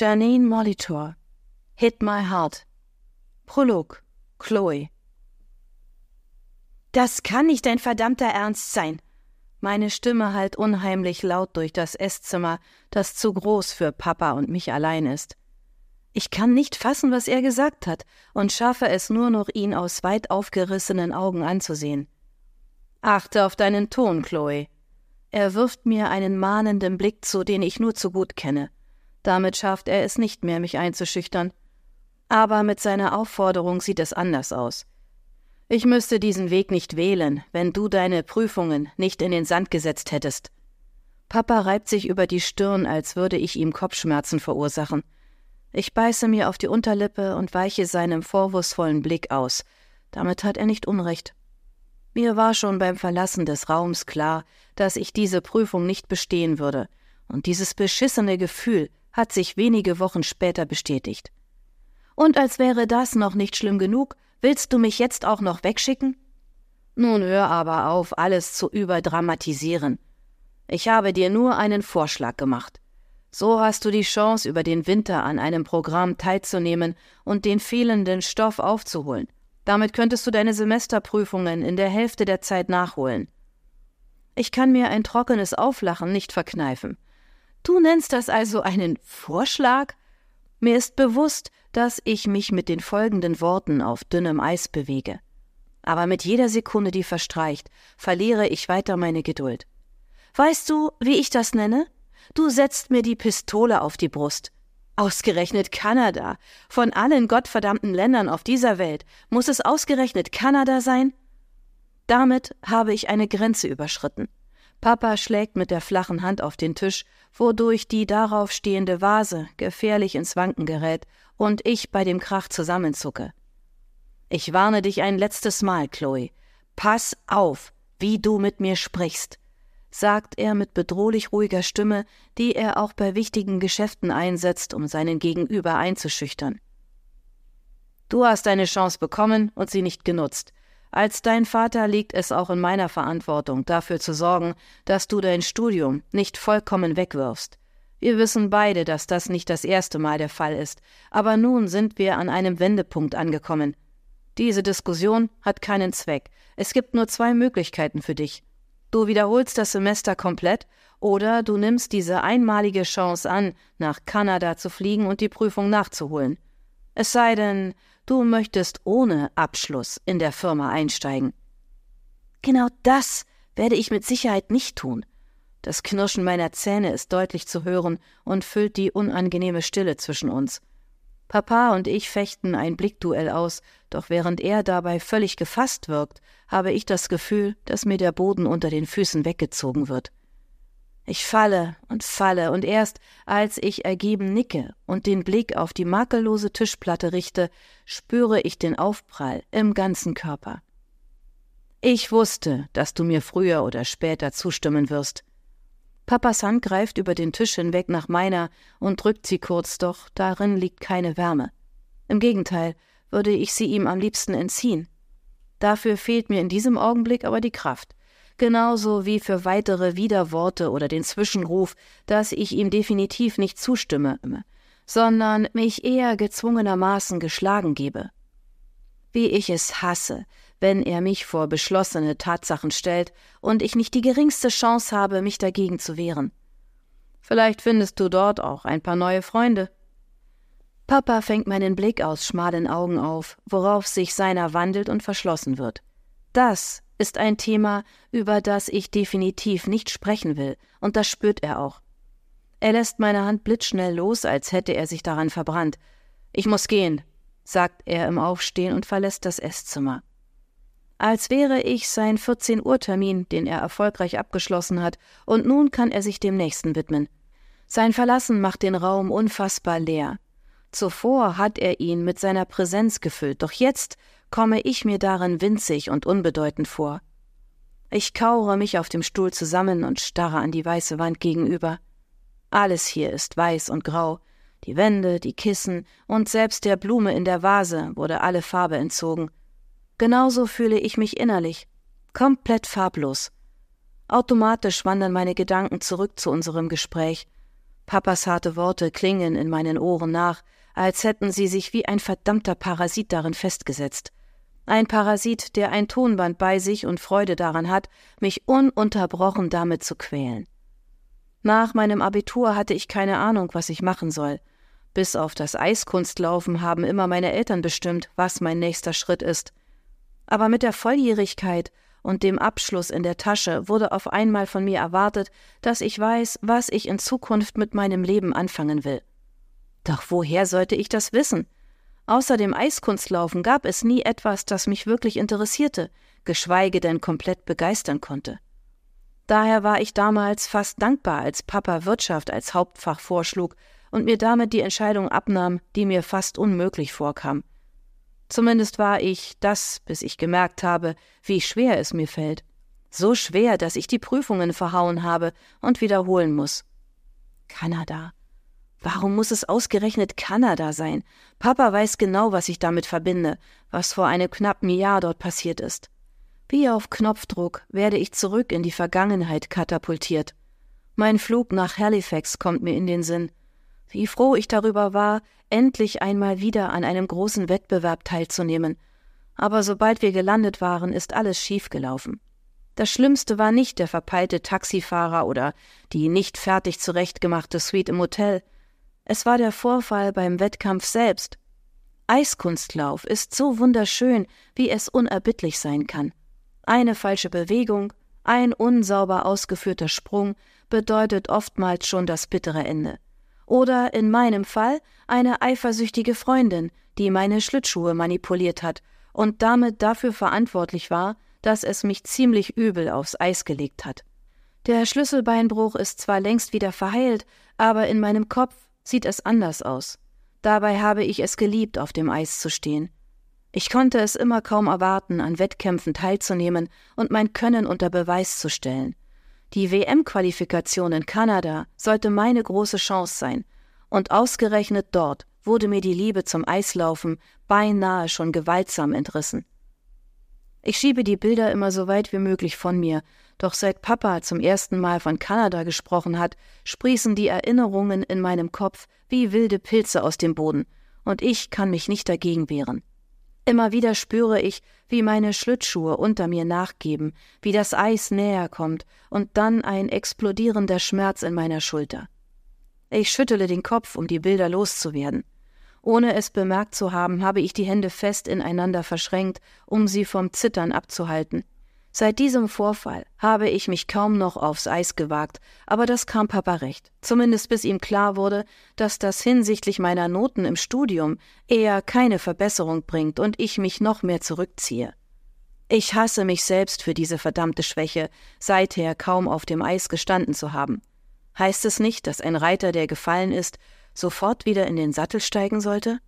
Janine Molitor. Hit My Heart. Prolog. Chloe. Das kann nicht dein verdammter Ernst sein. Meine Stimme hallt unheimlich laut durch das Esszimmer, das zu groß für Papa und mich allein ist. Ich kann nicht fassen, was er gesagt hat, und schaffe es nur noch, ihn aus weit aufgerissenen Augen anzusehen. Achte auf deinen Ton, Chloe. Er wirft mir einen mahnenden Blick zu, den ich nur zu gut kenne. Damit schafft er es nicht mehr, mich einzuschüchtern. Aber mit seiner Aufforderung sieht es anders aus. Ich müsste diesen Weg nicht wählen, wenn du deine Prüfungen nicht in den Sand gesetzt hättest. Papa reibt sich über die Stirn, als würde ich ihm Kopfschmerzen verursachen. Ich beiße mir auf die Unterlippe und weiche seinem vorwurfsvollen Blick aus. Damit hat er nicht Unrecht. Mir war schon beim Verlassen des Raums klar, dass ich diese Prüfung nicht bestehen würde, und dieses beschissene Gefühl hat sich wenige Wochen später bestätigt. Und als wäre das noch nicht schlimm genug, Willst du mich jetzt auch noch wegschicken? Nun hör aber auf, alles zu überdramatisieren. Ich habe dir nur einen Vorschlag gemacht. So hast du die Chance, über den Winter an einem Programm teilzunehmen und den fehlenden Stoff aufzuholen. Damit könntest du deine Semesterprüfungen in der Hälfte der Zeit nachholen. Ich kann mir ein trockenes Auflachen nicht verkneifen. Du nennst das also einen Vorschlag? Mir ist bewusst, dass ich mich mit den folgenden Worten auf dünnem Eis bewege. Aber mit jeder Sekunde, die verstreicht, verliere ich weiter meine Geduld. Weißt du, wie ich das nenne? Du setzt mir die Pistole auf die Brust. Ausgerechnet Kanada. Von allen gottverdammten Ländern auf dieser Welt muss es ausgerechnet Kanada sein? Damit habe ich eine Grenze überschritten. Papa schlägt mit der flachen Hand auf den Tisch, wodurch die darauf stehende Vase gefährlich ins Wanken gerät und ich bei dem Krach zusammenzucke. Ich warne dich ein letztes Mal, Chloe. Pass auf, wie du mit mir sprichst, sagt er mit bedrohlich ruhiger Stimme, die er auch bei wichtigen Geschäften einsetzt, um seinen Gegenüber einzuschüchtern. Du hast deine Chance bekommen und sie nicht genutzt. Als dein Vater liegt es auch in meiner Verantwortung, dafür zu sorgen, dass du dein Studium nicht vollkommen wegwirfst. Wir wissen beide, dass das nicht das erste Mal der Fall ist, aber nun sind wir an einem Wendepunkt angekommen. Diese Diskussion hat keinen Zweck. Es gibt nur zwei Möglichkeiten für dich. Du wiederholst das Semester komplett oder du nimmst diese einmalige Chance an, nach Kanada zu fliegen und die Prüfung nachzuholen. Es sei denn, Du möchtest ohne Abschluss in der Firma einsteigen. Genau das werde ich mit Sicherheit nicht tun. Das Knirschen meiner Zähne ist deutlich zu hören und füllt die unangenehme Stille zwischen uns. Papa und ich fechten ein Blickduell aus, doch während er dabei völlig gefasst wirkt, habe ich das Gefühl, dass mir der Boden unter den Füßen weggezogen wird. Ich falle und falle, und erst als ich ergeben nicke und den Blick auf die makellose Tischplatte richte, spüre ich den Aufprall im ganzen Körper. Ich wusste, dass du mir früher oder später zustimmen wirst. Papas Hand greift über den Tisch hinweg nach meiner und drückt sie kurz, doch darin liegt keine Wärme. Im Gegenteil, würde ich sie ihm am liebsten entziehen. Dafür fehlt mir in diesem Augenblick aber die Kraft genauso wie für weitere Widerworte oder den Zwischenruf, dass ich ihm definitiv nicht zustimme, sondern mich eher gezwungenermaßen geschlagen gebe. Wie ich es hasse, wenn er mich vor beschlossene Tatsachen stellt und ich nicht die geringste Chance habe, mich dagegen zu wehren. Vielleicht findest du dort auch ein paar neue Freunde. Papa fängt meinen Blick aus schmalen Augen auf, worauf sich seiner wandelt und verschlossen wird. Das ist ein Thema, über das ich definitiv nicht sprechen will, und das spürt er auch. Er lässt meine Hand blitzschnell los, als hätte er sich daran verbrannt. Ich muss gehen, sagt er im Aufstehen und verlässt das Esszimmer. Als wäre ich sein 14 Uhr Termin, den er erfolgreich abgeschlossen hat, und nun kann er sich dem nächsten widmen. Sein Verlassen macht den Raum unfassbar leer. Zuvor hat er ihn mit seiner Präsenz gefüllt, doch jetzt komme ich mir darin winzig und unbedeutend vor. Ich kauere mich auf dem Stuhl zusammen und starre an die weiße Wand gegenüber. Alles hier ist weiß und grau, die Wände, die Kissen und selbst der Blume in der Vase wurde alle Farbe entzogen. Genauso fühle ich mich innerlich, komplett farblos. Automatisch wandern meine Gedanken zurück zu unserem Gespräch. Papas harte Worte klingen in meinen Ohren nach, als hätten sie sich wie ein verdammter Parasit darin festgesetzt. Ein Parasit, der ein Tonband bei sich und Freude daran hat, mich ununterbrochen damit zu quälen. Nach meinem Abitur hatte ich keine Ahnung, was ich machen soll. Bis auf das Eiskunstlaufen haben immer meine Eltern bestimmt, was mein nächster Schritt ist. Aber mit der Volljährigkeit und dem Abschluss in der Tasche wurde auf einmal von mir erwartet, dass ich weiß, was ich in Zukunft mit meinem Leben anfangen will. Doch woher sollte ich das wissen? Außer dem Eiskunstlaufen gab es nie etwas, das mich wirklich interessierte, geschweige denn komplett begeistern konnte. Daher war ich damals fast dankbar, als Papa Wirtschaft als Hauptfach vorschlug und mir damit die Entscheidung abnahm, die mir fast unmöglich vorkam. Zumindest war ich das, bis ich gemerkt habe, wie schwer es mir fällt. So schwer, dass ich die Prüfungen verhauen habe und wiederholen muss. Kanada. Warum muss es ausgerechnet Kanada sein? Papa weiß genau, was ich damit verbinde, was vor einem knappen Jahr dort passiert ist. Wie auf Knopfdruck werde ich zurück in die Vergangenheit katapultiert. Mein Flug nach Halifax kommt mir in den Sinn. Wie froh ich darüber war, endlich einmal wieder an einem großen Wettbewerb teilzunehmen. Aber sobald wir gelandet waren, ist alles schiefgelaufen. Das Schlimmste war nicht der verpeilte Taxifahrer oder die nicht fertig zurechtgemachte Suite im Hotel. Es war der Vorfall beim Wettkampf selbst. Eiskunstlauf ist so wunderschön, wie es unerbittlich sein kann. Eine falsche Bewegung, ein unsauber ausgeführter Sprung bedeutet oftmals schon das bittere Ende. Oder in meinem Fall eine eifersüchtige Freundin, die meine Schlittschuhe manipuliert hat und damit dafür verantwortlich war, dass es mich ziemlich übel aufs Eis gelegt hat. Der Schlüsselbeinbruch ist zwar längst wieder verheilt, aber in meinem Kopf sieht es anders aus. Dabei habe ich es geliebt, auf dem Eis zu stehen. Ich konnte es immer kaum erwarten, an Wettkämpfen teilzunehmen und mein Können unter Beweis zu stellen. Die WM-Qualifikation in Kanada sollte meine große Chance sein, und ausgerechnet dort wurde mir die Liebe zum Eislaufen beinahe schon gewaltsam entrissen. Ich schiebe die Bilder immer so weit wie möglich von mir, doch seit Papa zum ersten Mal von Kanada gesprochen hat, sprießen die Erinnerungen in meinem Kopf wie wilde Pilze aus dem Boden, und ich kann mich nicht dagegen wehren. Immer wieder spüre ich, wie meine Schlittschuhe unter mir nachgeben, wie das Eis näher kommt und dann ein explodierender Schmerz in meiner Schulter. Ich schüttele den Kopf, um die Bilder loszuwerden. Ohne es bemerkt zu haben, habe ich die Hände fest ineinander verschränkt, um sie vom Zittern abzuhalten. Seit diesem Vorfall habe ich mich kaum noch aufs Eis gewagt, aber das kam Papa recht, zumindest bis ihm klar wurde, dass das hinsichtlich meiner Noten im Studium eher keine Verbesserung bringt und ich mich noch mehr zurückziehe. Ich hasse mich selbst für diese verdammte Schwäche, seither kaum auf dem Eis gestanden zu haben. Heißt es nicht, dass ein Reiter, der gefallen ist, sofort wieder in den Sattel steigen sollte?